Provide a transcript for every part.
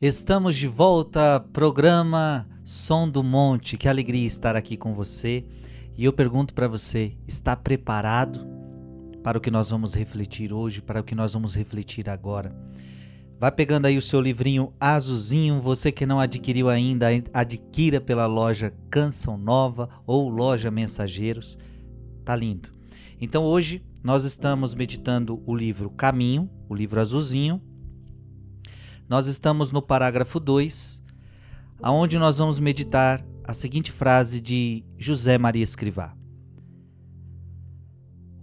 Estamos de volta, programa Som do Monte. Que alegria estar aqui com você. E eu pergunto para você: está preparado para o que nós vamos refletir hoje, para o que nós vamos refletir agora? Vai pegando aí o seu livrinho azulzinho. Você que não adquiriu ainda, adquira pela loja Canção Nova ou loja Mensageiros. Tá lindo. Então hoje nós estamos meditando o livro Caminho, o livro azulzinho. Nós estamos no parágrafo 2, aonde nós vamos meditar a seguinte frase de José Maria Escrivá.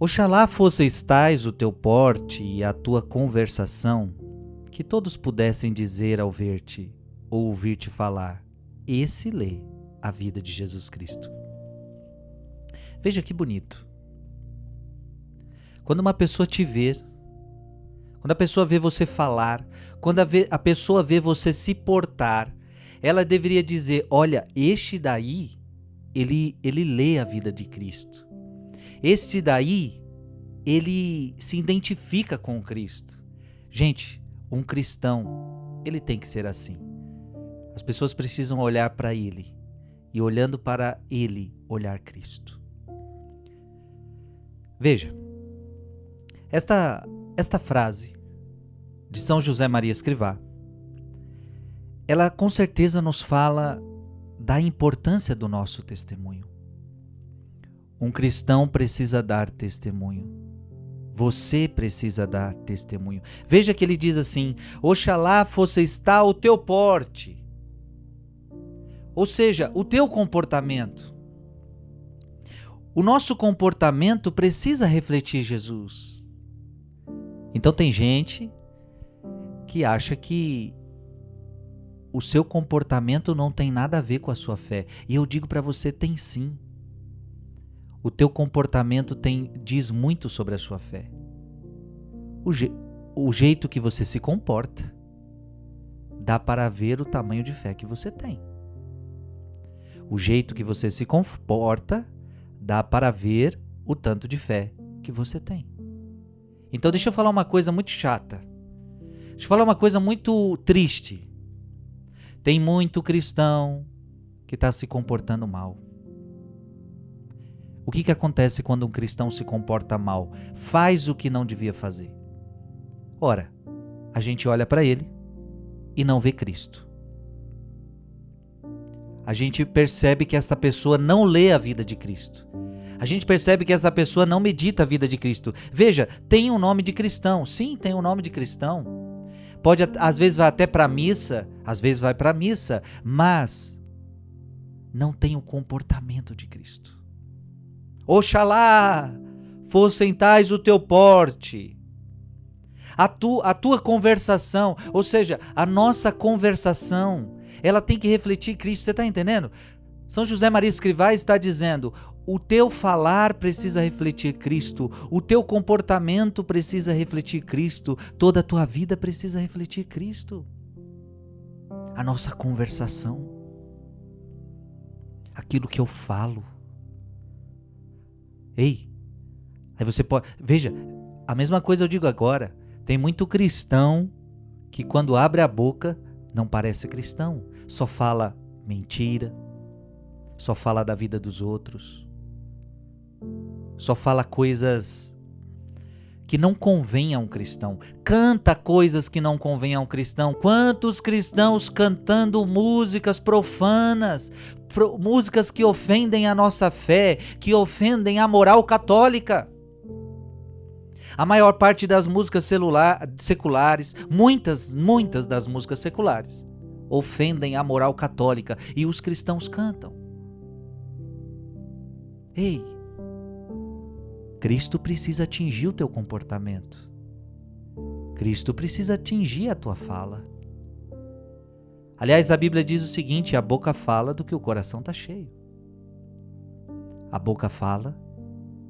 Oxalá fosseis tais o teu porte e a tua conversação, que todos pudessem dizer ao ver-te ou ouvir-te falar, esse lê a vida de Jesus Cristo. Veja que bonito. Quando uma pessoa te ver, quando a pessoa vê você falar, quando a, vê, a pessoa vê você se portar, ela deveria dizer: Olha, este daí, ele, ele lê a vida de Cristo. Este daí, ele se identifica com Cristo. Gente, um cristão, ele tem que ser assim. As pessoas precisam olhar para ele e, olhando para ele, olhar Cristo. Veja, esta, esta frase de São José Maria Escrivá, ela com certeza nos fala da importância do nosso testemunho. Um cristão precisa dar testemunho. Você precisa dar testemunho. Veja que ele diz assim: Oxalá fosse estar o teu porte. Ou seja, o teu comportamento. O nosso comportamento precisa refletir Jesus. Então tem gente que acha que o seu comportamento não tem nada a ver com a sua fé. E eu digo para você, tem sim. O teu comportamento tem diz muito sobre a sua fé. O, je, o jeito que você se comporta dá para ver o tamanho de fé que você tem. O jeito que você se comporta dá para ver o tanto de fé que você tem. Então deixa eu falar uma coisa muito chata. Deixa eu falar uma coisa muito triste. Tem muito cristão que está se comportando mal. O que, que acontece quando um cristão se comporta mal? Faz o que não devia fazer. Ora, a gente olha para ele e não vê Cristo. A gente percebe que esta pessoa não lê a vida de Cristo. A gente percebe que essa pessoa não medita a vida de Cristo. Veja, tem um nome de cristão. Sim, tem um nome de cristão Pode às vezes vai até para missa, às vezes vai para missa, mas não tem o comportamento de Cristo. Oxalá fossem tais o teu porte, a, tu, a tua conversação, ou seja, a nossa conversação, ela tem que refletir Cristo. Você está entendendo? São José Maria Escrivá está dizendo: o teu falar precisa refletir Cristo, o teu comportamento precisa refletir Cristo, toda a tua vida precisa refletir Cristo. A nossa conversação, aquilo que eu falo. Ei, aí você pode. Veja, a mesma coisa eu digo agora. Tem muito cristão que quando abre a boca não parece cristão, só fala mentira, só fala da vida dos outros só fala coisas que não convém a um cristão, canta coisas que não convém a um cristão. Quantos cristãos cantando músicas profanas, pro, músicas que ofendem a nossa fé, que ofendem a moral católica? A maior parte das músicas celular, seculares, muitas, muitas das músicas seculares, ofendem a moral católica e os cristãos cantam. Ei, Cristo precisa atingir o teu comportamento. Cristo precisa atingir a tua fala. Aliás, a Bíblia diz o seguinte: a boca fala do que o coração está cheio. A boca fala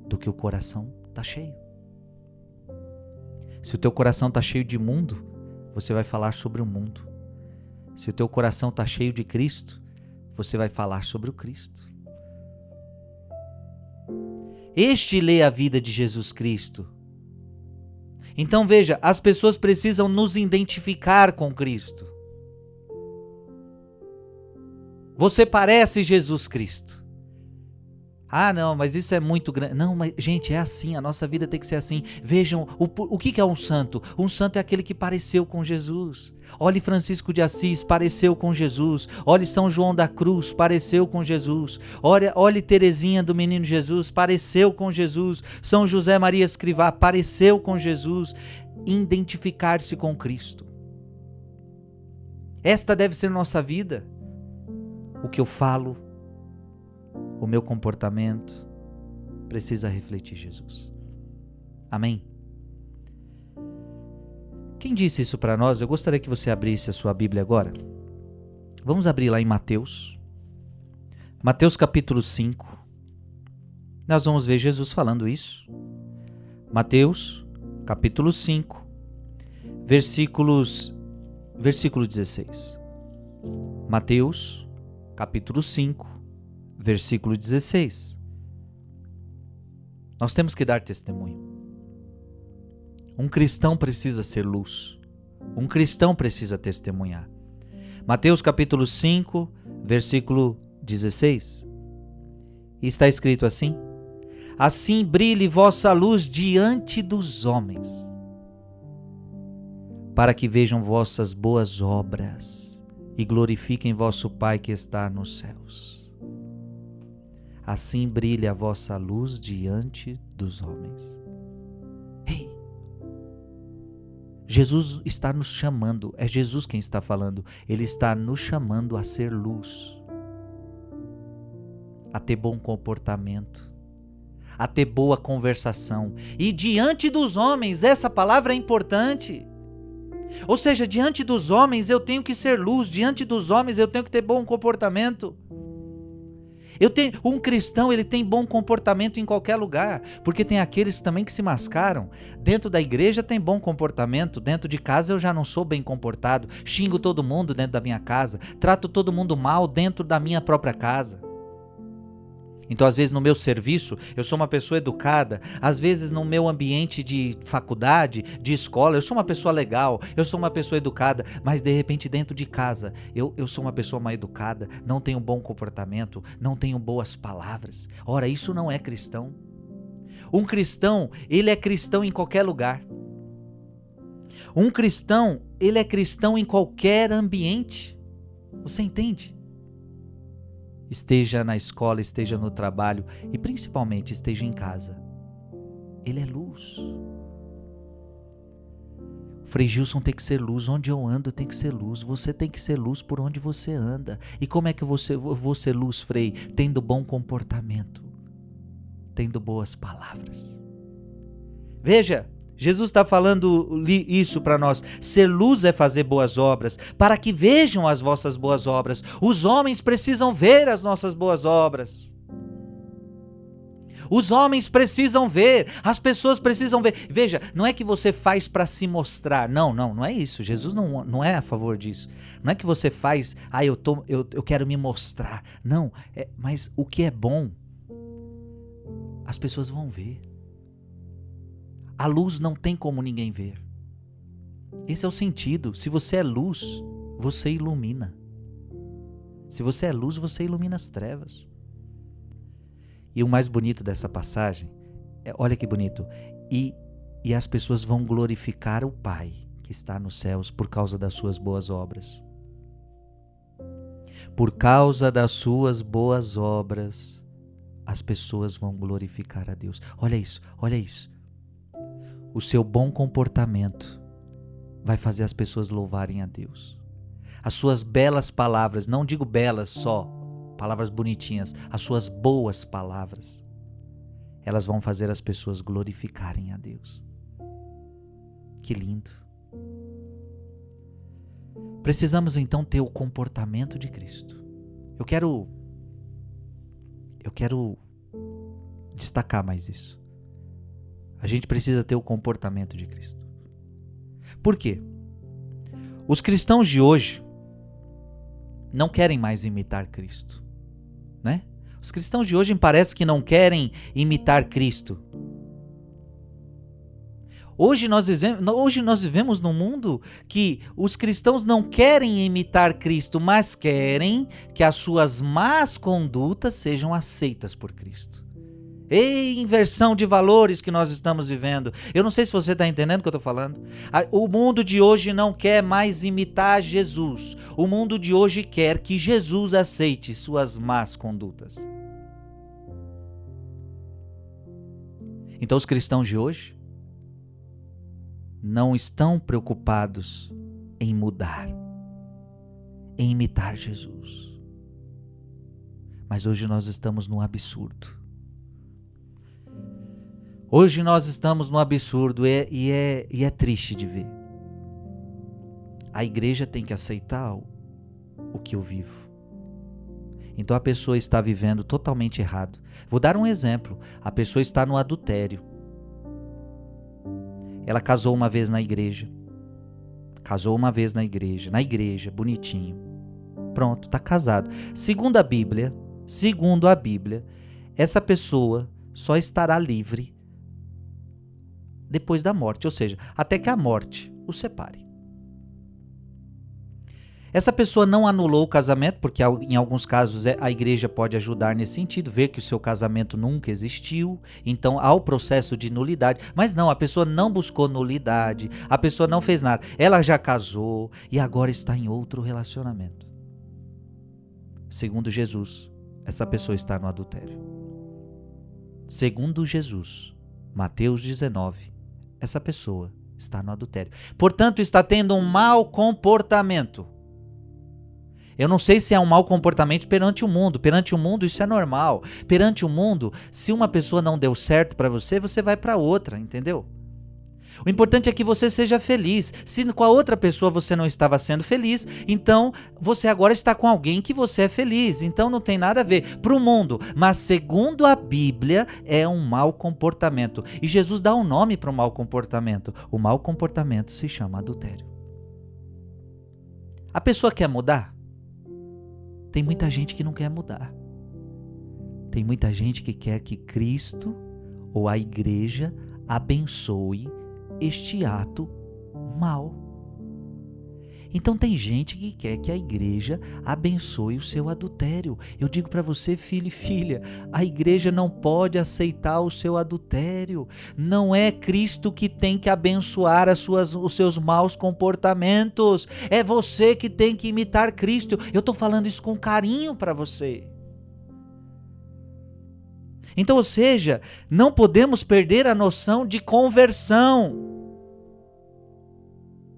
do que o coração está cheio. Se o teu coração está cheio de mundo, você vai falar sobre o mundo. Se o teu coração está cheio de Cristo, você vai falar sobre o Cristo. Este lê a vida de Jesus Cristo. Então veja, as pessoas precisam nos identificar com Cristo. Você parece Jesus Cristo. Ah, não, mas isso é muito grande. Não, mas, gente, é assim, a nossa vida tem que ser assim. Vejam, o, o que é um santo? Um santo é aquele que pareceu com Jesus. Olhe Francisco de Assis, pareceu com Jesus. Olhe São João da Cruz, pareceu com Jesus. Olhe, olhe Terezinha do Menino Jesus, pareceu com Jesus. São José Maria Escrivá, pareceu com Jesus. Identificar-se com Cristo. Esta deve ser nossa vida. O que eu falo, o meu comportamento precisa refletir Jesus. Amém? Quem disse isso para nós? Eu gostaria que você abrisse a sua Bíblia agora. Vamos abrir lá em Mateus. Mateus capítulo 5. Nós vamos ver Jesus falando isso. Mateus capítulo 5, versículos versículo 16. Mateus capítulo 5, versículo 16. Nós temos que dar testemunho. Um cristão precisa ser luz. Um cristão precisa testemunhar. Mateus capítulo 5, versículo 16. está escrito assim: Assim brilhe vossa luz diante dos homens, para que vejam vossas boas obras e glorifiquem vosso Pai que está nos céus assim brilhe a vossa luz diante dos homens. Ei! Jesus está nos chamando, é Jesus quem está falando, ele está nos chamando a ser luz, a ter bom comportamento, a ter boa conversação. E diante dos homens, essa palavra é importante. Ou seja, diante dos homens eu tenho que ser luz, diante dos homens eu tenho que ter bom comportamento. Eu tenho um cristão, ele tem bom comportamento em qualquer lugar, porque tem aqueles também que se mascaram. Dentro da igreja tem bom comportamento, dentro de casa eu já não sou bem comportado, xingo todo mundo dentro da minha casa, trato todo mundo mal dentro da minha própria casa. Então, às vezes, no meu serviço, eu sou uma pessoa educada. Às vezes, no meu ambiente de faculdade, de escola, eu sou uma pessoa legal, eu sou uma pessoa educada. Mas, de repente, dentro de casa, eu, eu sou uma pessoa mal educada, não tenho bom comportamento, não tenho boas palavras. Ora, isso não é cristão. Um cristão, ele é cristão em qualquer lugar. Um cristão, ele é cristão em qualquer ambiente. Você entende? Esteja na escola, esteja no trabalho e principalmente esteja em casa. Ele é luz. Frei Gilson tem que ser luz, onde eu ando tem que ser luz, você tem que ser luz por onde você anda. E como é que você vou ser luz, Frei? Tendo bom comportamento, tendo boas palavras. Veja, Jesus está falando isso para nós. Ser luz é fazer boas obras, para que vejam as vossas boas obras. Os homens precisam ver as nossas boas obras. Os homens precisam ver, as pessoas precisam ver. Veja, não é que você faz para se mostrar. Não, não, não é isso. Jesus não, não é a favor disso. Não é que você faz, ah, eu, tô, eu, eu quero me mostrar. Não, é, mas o que é bom, as pessoas vão ver. A luz não tem como ninguém ver. Esse é o sentido. Se você é luz, você ilumina. Se você é luz, você ilumina as trevas. E o mais bonito dessa passagem, é, olha que bonito, e, e as pessoas vão glorificar o Pai que está nos céus por causa das suas boas obras. Por causa das suas boas obras, as pessoas vão glorificar a Deus. Olha isso, olha isso o seu bom comportamento vai fazer as pessoas louvarem a Deus. As suas belas palavras, não digo belas só, palavras bonitinhas, as suas boas palavras, elas vão fazer as pessoas glorificarem a Deus. Que lindo. Precisamos então ter o comportamento de Cristo. Eu quero eu quero destacar mais isso. A gente precisa ter o comportamento de Cristo. Por quê? Os cristãos de hoje não querem mais imitar Cristo, né? Os cristãos de hoje parece que não querem imitar Cristo. Hoje nós, vivemos, hoje nós vivemos num mundo que os cristãos não querem imitar Cristo, mas querem que as suas más condutas sejam aceitas por Cristo. Ei, inversão de valores que nós estamos vivendo. Eu não sei se você está entendendo o que eu estou falando. O mundo de hoje não quer mais imitar Jesus. O mundo de hoje quer que Jesus aceite suas más condutas. Então, os cristãos de hoje não estão preocupados em mudar, em imitar Jesus. Mas hoje nós estamos no absurdo. Hoje nós estamos no absurdo e é, e é, e é triste de ver. A igreja tem que aceitar o, o que eu vivo. Então a pessoa está vivendo totalmente errado. Vou dar um exemplo. A pessoa está no adultério. Ela casou uma vez na igreja. Casou uma vez na igreja, na igreja, bonitinho. Pronto, está casado. Segundo a Bíblia, segundo a Bíblia, essa pessoa só estará livre depois da morte, ou seja, até que a morte o separe. Essa pessoa não anulou o casamento, porque em alguns casos é, a igreja pode ajudar nesse sentido, ver que o seu casamento nunca existiu, então há o processo de nulidade. Mas não, a pessoa não buscou nulidade, a pessoa não fez nada. Ela já casou e agora está em outro relacionamento. Segundo Jesus, essa pessoa está no adultério. Segundo Jesus, Mateus 19, essa pessoa está no adultério. Portanto, está tendo um mau comportamento. Eu não sei se é um mau comportamento perante o mundo. Perante o mundo isso é normal. Perante o mundo, se uma pessoa não deu certo para você, você vai para outra, entendeu? O importante é que você seja feliz. Se com a outra pessoa você não estava sendo feliz, então você agora está com alguém que você é feliz. Então não tem nada a ver para o mundo. Mas segundo a Bíblia, é um mau comportamento. E Jesus dá um nome para o mau comportamento. O mau comportamento se chama adultério. A pessoa quer mudar? Tem muita gente que não quer mudar. Tem muita gente que quer que Cristo ou a igreja abençoe este ato mal. Então tem gente que quer que a igreja abençoe o seu adultério. Eu digo para você, filho e filha, a igreja não pode aceitar o seu adultério. Não é Cristo que tem que abençoar as suas, os seus maus comportamentos. É você que tem que imitar Cristo. Eu estou falando isso com carinho para você. Então, ou seja, não podemos perder a noção de conversão.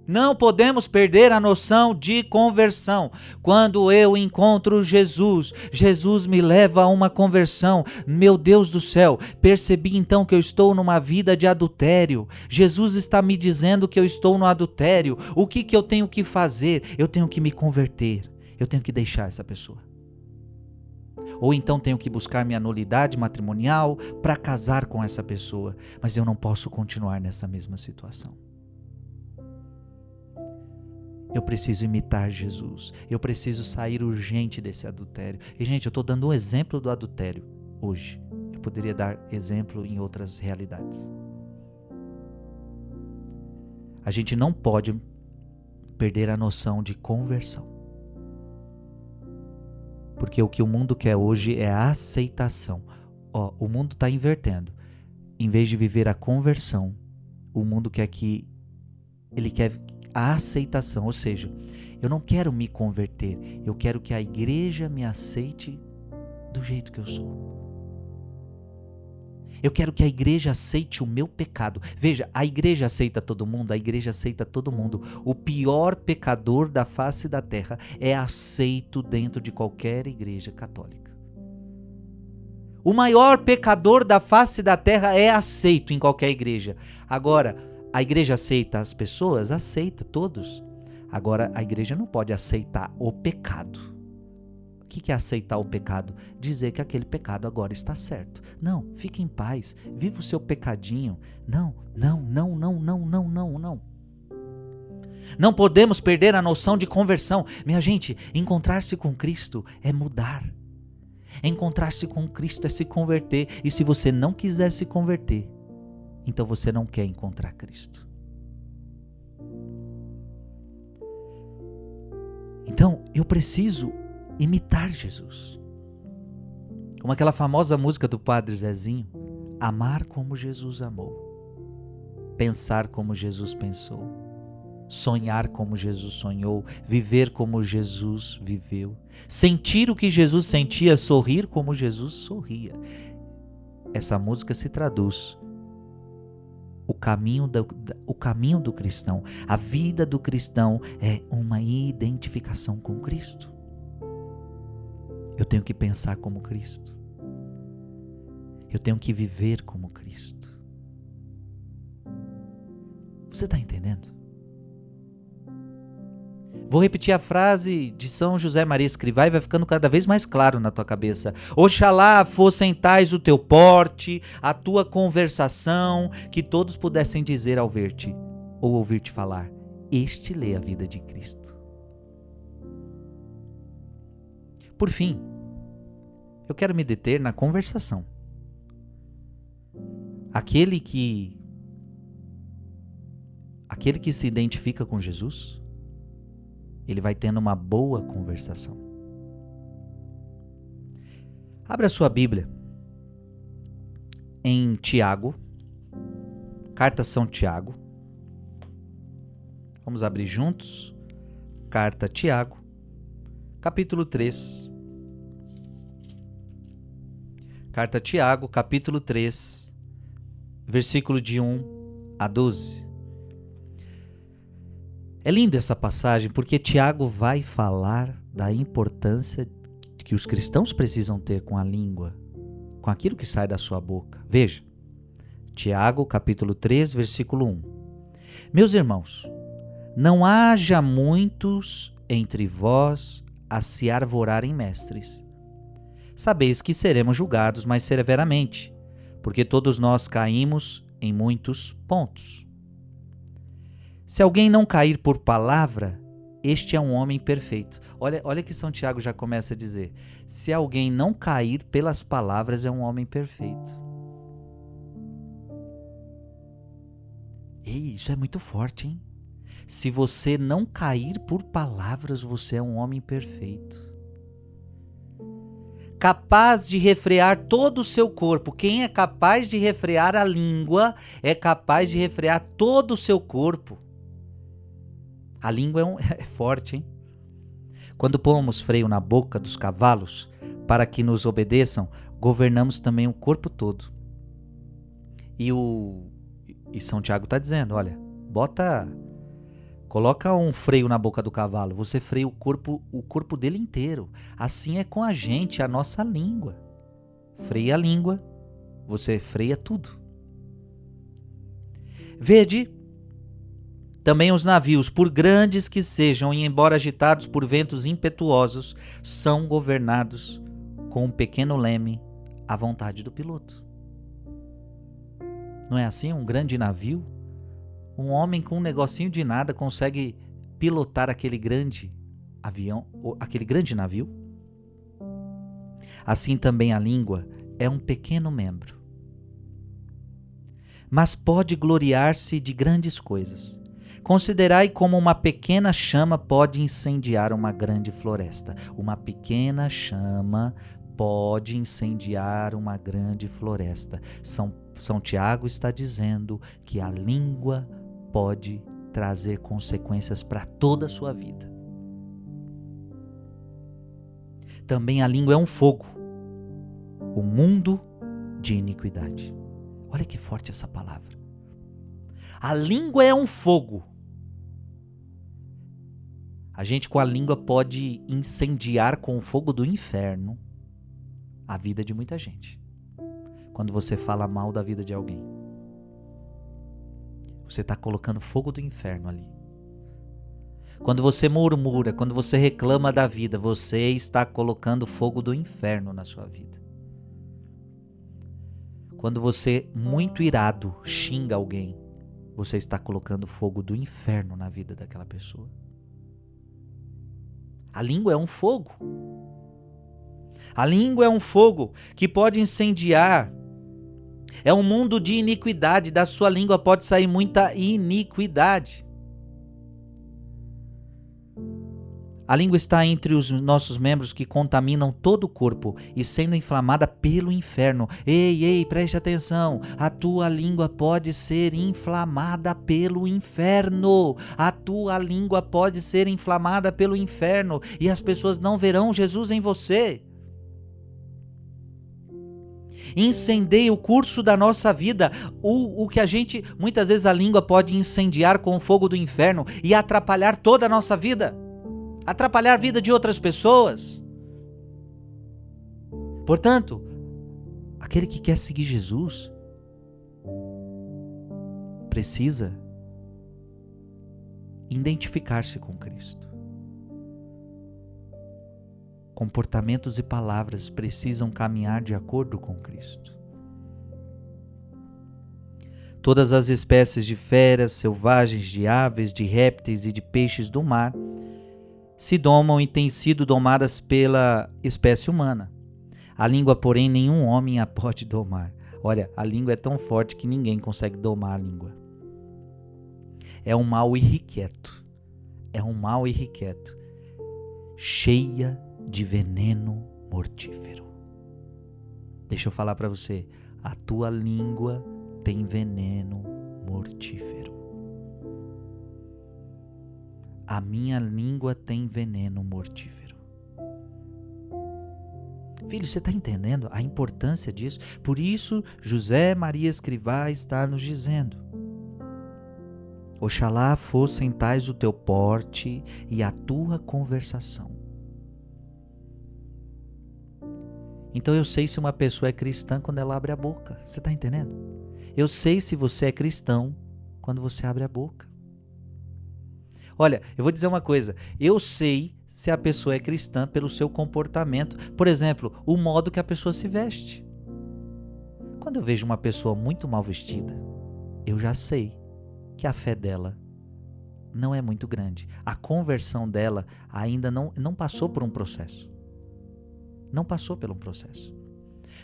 Não podemos perder a noção de conversão. Quando eu encontro Jesus, Jesus me leva a uma conversão. Meu Deus do céu, percebi então que eu estou numa vida de adultério. Jesus está me dizendo que eu estou no adultério. O que, que eu tenho que fazer? Eu tenho que me converter. Eu tenho que deixar essa pessoa. Ou então tenho que buscar minha nulidade matrimonial para casar com essa pessoa. Mas eu não posso continuar nessa mesma situação. Eu preciso imitar Jesus. Eu preciso sair urgente desse adultério. E, gente, eu estou dando um exemplo do adultério hoje. Eu poderia dar exemplo em outras realidades. A gente não pode perder a noção de conversão. Porque o que o mundo quer hoje é a aceitação. Ó, o mundo está invertendo. Em vez de viver a conversão, o mundo quer que ele quer a aceitação, ou seja, eu não quero me converter, eu quero que a igreja me aceite do jeito que eu sou. Eu quero que a igreja aceite o meu pecado. Veja, a igreja aceita todo mundo, a igreja aceita todo mundo. O pior pecador da face da terra é aceito dentro de qualquer igreja católica. O maior pecador da face da terra é aceito em qualquer igreja. Agora, a igreja aceita as pessoas? Aceita todos. Agora, a igreja não pode aceitar o pecado. O que é aceitar o pecado? Dizer que aquele pecado agora está certo. Não, fique em paz, viva o seu pecadinho. Não, não, não, não, não, não, não, não. Não podemos perder a noção de conversão. Minha gente, encontrar-se com Cristo é mudar. Encontrar-se com Cristo é se converter. E se você não quiser se converter, então você não quer encontrar Cristo. Então, eu preciso imitar Jesus. Como aquela famosa música do Padre Zezinho: Amar como Jesus amou, pensar como Jesus pensou sonhar como Jesus sonhou, viver como Jesus viveu, sentir o que Jesus sentia, sorrir como Jesus sorria. Essa música se traduz o caminho do, o caminho do cristão, a vida do cristão é uma identificação com Cristo. Eu tenho que pensar como Cristo. Eu tenho que viver como Cristo. Você está entendendo? Vou repetir a frase de São José Maria Escrivá e vai ficando cada vez mais claro na tua cabeça. Oxalá fossem tais o teu porte, a tua conversação, que todos pudessem dizer ao ver-te ou ouvir-te falar: Este lê a vida de Cristo. Por fim, eu quero me deter na conversação. Aquele que aquele que se identifica com Jesus, ele vai tendo uma boa conversação. Abra sua Bíblia em Tiago, carta São Tiago. Vamos abrir juntos. Carta Tiago, capítulo 3. Carta Tiago, capítulo 3, versículo de 1 a 12. É lindo essa passagem porque Tiago vai falar da importância que os cristãos precisam ter com a língua, com aquilo que sai da sua boca. Veja, Tiago, capítulo 3, versículo 1. Meus irmãos, não haja muitos entre vós a se arvorarem mestres. Sabeis que seremos julgados mais severamente, porque todos nós caímos em muitos pontos. Se alguém não cair por palavra, este é um homem perfeito. Olha, olha que São Tiago já começa a dizer: se alguém não cair pelas palavras, é um homem perfeito. Ei, isso é muito forte, hein? Se você não cair por palavras, você é um homem perfeito. Capaz de refrear todo o seu corpo. Quem é capaz de refrear a língua é capaz de refrear todo o seu corpo. A língua é, um, é forte, hein? Quando pomos freio na boca dos cavalos para que nos obedeçam, governamos também o corpo todo. E o e São Tiago está dizendo, olha, bota coloca um freio na boca do cavalo, você freia o corpo, o corpo dele inteiro. Assim é com a gente, a nossa língua. Freia a língua, você freia tudo. Vede também os navios, por grandes que sejam e embora agitados por ventos impetuosos, são governados com um pequeno leme à vontade do piloto. Não é assim? Um grande navio? Um homem com um negocinho de nada consegue pilotar aquele grande avião, aquele grande navio? Assim também a língua é um pequeno membro. Mas pode gloriar-se de grandes coisas. Considerai como uma pequena chama pode incendiar uma grande floresta. Uma pequena chama pode incendiar uma grande floresta. São, São Tiago está dizendo que a língua pode trazer consequências para toda a sua vida. Também a língua é um fogo, o mundo de iniquidade. Olha que forte essa palavra. A língua é um fogo, a gente com a língua pode incendiar com o fogo do inferno a vida de muita gente. Quando você fala mal da vida de alguém, você está colocando fogo do inferno ali. Quando você murmura, quando você reclama da vida, você está colocando fogo do inferno na sua vida. Quando você, muito irado, xinga alguém, você está colocando fogo do inferno na vida daquela pessoa. A língua é um fogo. A língua é um fogo que pode incendiar É um mundo de iniquidade, da sua língua pode sair muita iniquidade. A língua está entre os nossos membros que contaminam todo o corpo e sendo inflamada pelo inferno. Ei, ei, preste atenção. A tua língua pode ser inflamada pelo inferno. A tua língua pode ser inflamada pelo inferno e as pessoas não verão Jesus em você. Incendeie o curso da nossa vida. O, o que a gente, muitas vezes, a língua pode incendiar com o fogo do inferno e atrapalhar toda a nossa vida atrapalhar a vida de outras pessoas. Portanto, aquele que quer seguir Jesus precisa identificar-se com Cristo. Comportamentos e palavras precisam caminhar de acordo com Cristo. Todas as espécies de feras selvagens, de aves, de répteis e de peixes do mar se domam e têm sido domadas pela espécie humana. A língua, porém, nenhum homem a pode domar. Olha, a língua é tão forte que ninguém consegue domar a língua. É um mal irrequieto. É um mal irrequieto. Cheia de veneno mortífero. Deixa eu falar para você. A tua língua tem veneno mortífero. A minha língua tem veneno mortífero. Filho, você está entendendo a importância disso? Por isso, José Maria Escrivá está nos dizendo: Oxalá fossem tais o teu porte e a tua conversação. Então eu sei se uma pessoa é cristã quando ela abre a boca. Você está entendendo? Eu sei se você é cristão quando você abre a boca. Olha, eu vou dizer uma coisa. Eu sei se a pessoa é cristã pelo seu comportamento. Por exemplo, o modo que a pessoa se veste. Quando eu vejo uma pessoa muito mal vestida, eu já sei que a fé dela não é muito grande. A conversão dela ainda não, não passou por um processo. Não passou um processo.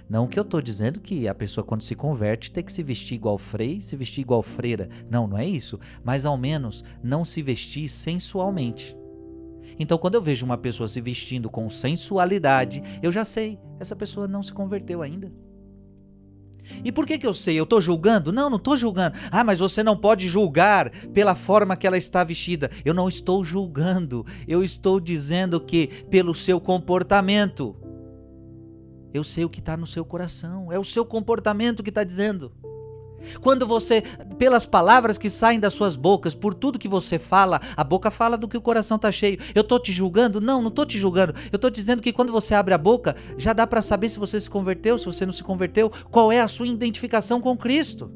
Não que eu estou dizendo que a pessoa, quando se converte, tem que se vestir igual frei, se vestir igual freira. Não, não é isso. Mas ao menos não se vestir sensualmente. Então, quando eu vejo uma pessoa se vestindo com sensualidade, eu já sei, essa pessoa não se converteu ainda. E por que, que eu sei? Eu estou julgando? Não, não estou julgando. Ah, mas você não pode julgar pela forma que ela está vestida. Eu não estou julgando. Eu estou dizendo que pelo seu comportamento. Eu sei o que está no seu coração. É o seu comportamento que está dizendo. Quando você, pelas palavras que saem das suas bocas, por tudo que você fala, a boca fala do que o coração está cheio. Eu estou te julgando? Não, não estou te julgando. Eu estou dizendo que quando você abre a boca, já dá para saber se você se converteu, se você não se converteu, qual é a sua identificação com Cristo.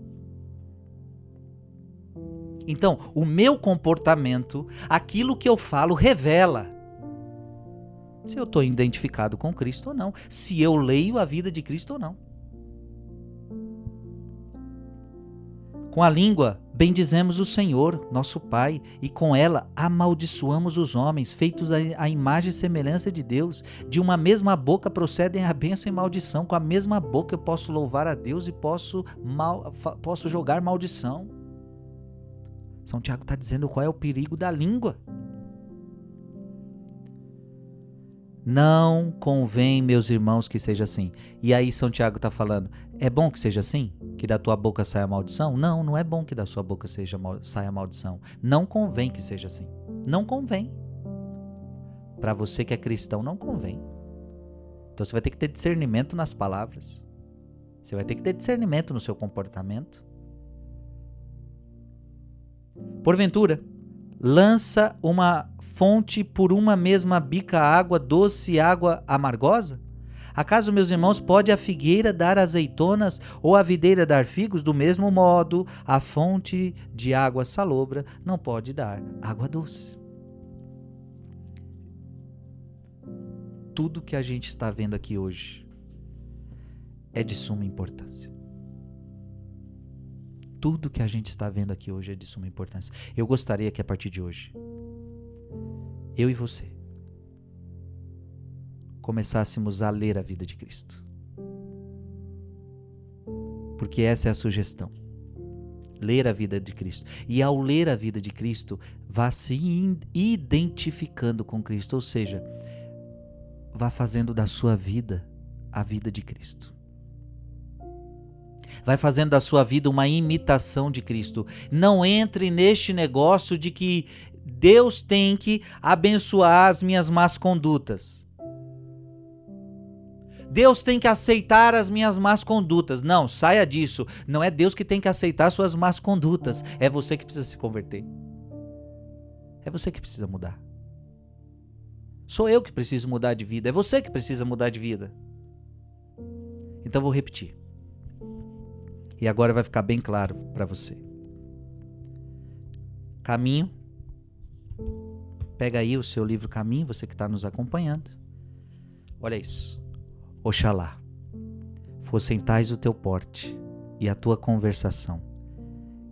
Então, o meu comportamento, aquilo que eu falo, revela se eu estou identificado com Cristo ou não, se eu leio a vida de Cristo ou não. Com a língua bendizemos o Senhor, nosso Pai, e com ela amaldiçoamos os homens, feitos à imagem e semelhança de Deus. De uma mesma boca procedem a bênção e maldição. Com a mesma boca eu posso louvar a Deus e posso, mal, posso jogar maldição. São Tiago está dizendo qual é o perigo da língua. Não convém, meus irmãos, que seja assim. E aí São Tiago está falando, é bom que seja assim? Que da tua boca saia maldição? Não, não é bom que da sua boca seja, saia maldição. Não convém que seja assim. Não convém. Para você que é cristão, não convém. Então você vai ter que ter discernimento nas palavras. Você vai ter que ter discernimento no seu comportamento. Porventura, lança uma fonte por uma mesma bica água doce e água amargosa? Acaso, meus irmãos, pode a figueira dar azeitonas ou a videira dar figos? Do mesmo modo, a fonte de água salobra não pode dar água doce. Tudo que a gente está vendo aqui hoje é de suma importância. Tudo que a gente está vendo aqui hoje é de suma importância. Eu gostaria que a partir de hoje eu e você, começássemos a ler a vida de Cristo. porque essa é a sugestão. Ler a vida de Cristo. E ao ler a vida de Cristo, vá se identificando com Cristo, ou seja, vá fazendo da sua vida a vida de Cristo. Vai fazendo da sua vida uma imitação de Cristo. Não entre neste negócio de que Deus tem que abençoar as minhas más condutas. Deus tem que aceitar as minhas más condutas. Não, saia disso. Não é Deus que tem que aceitar suas más condutas. É você que precisa se converter. É você que precisa mudar. Sou eu que preciso mudar de vida. É você que precisa mudar de vida. Então vou repetir. E agora vai ficar bem claro para você. Caminho. Pega aí o seu livro Caminho, você que está nos acompanhando. Olha isso. Oxalá fossem tais o teu porte e a tua conversação,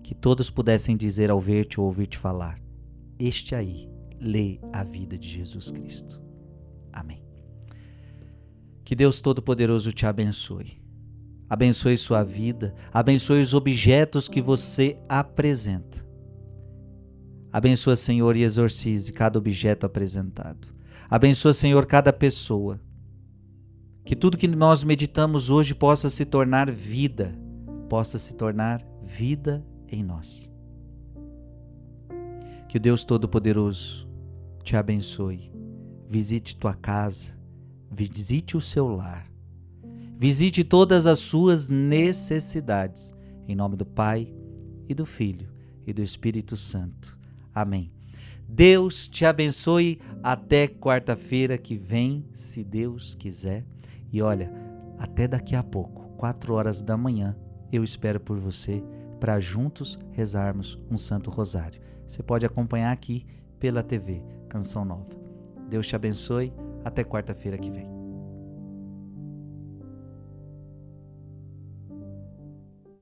que todos pudessem dizer ao ver-te ou ouvir-te falar: Este aí lê a vida de Jesus Cristo. Amém. Que Deus Todo-Poderoso te abençoe. Abençoe sua vida, abençoe os objetos que você apresenta. Abençoa, Senhor, e exorcize cada objeto apresentado. Abençoa, Senhor, cada pessoa que tudo que nós meditamos hoje possa se tornar vida, possa se tornar vida em nós. Que o Deus Todo-Poderoso te abençoe, visite tua casa, visite o seu lar, visite todas as suas necessidades, em nome do Pai e do Filho e do Espírito Santo. Amém. Deus te abençoe até quarta-feira que vem, se Deus quiser. E olha, até daqui a pouco, 4 horas da manhã, eu espero por você para juntos rezarmos um Santo Rosário. Você pode acompanhar aqui pela TV Canção Nova. Deus te abençoe. Até quarta-feira que vem.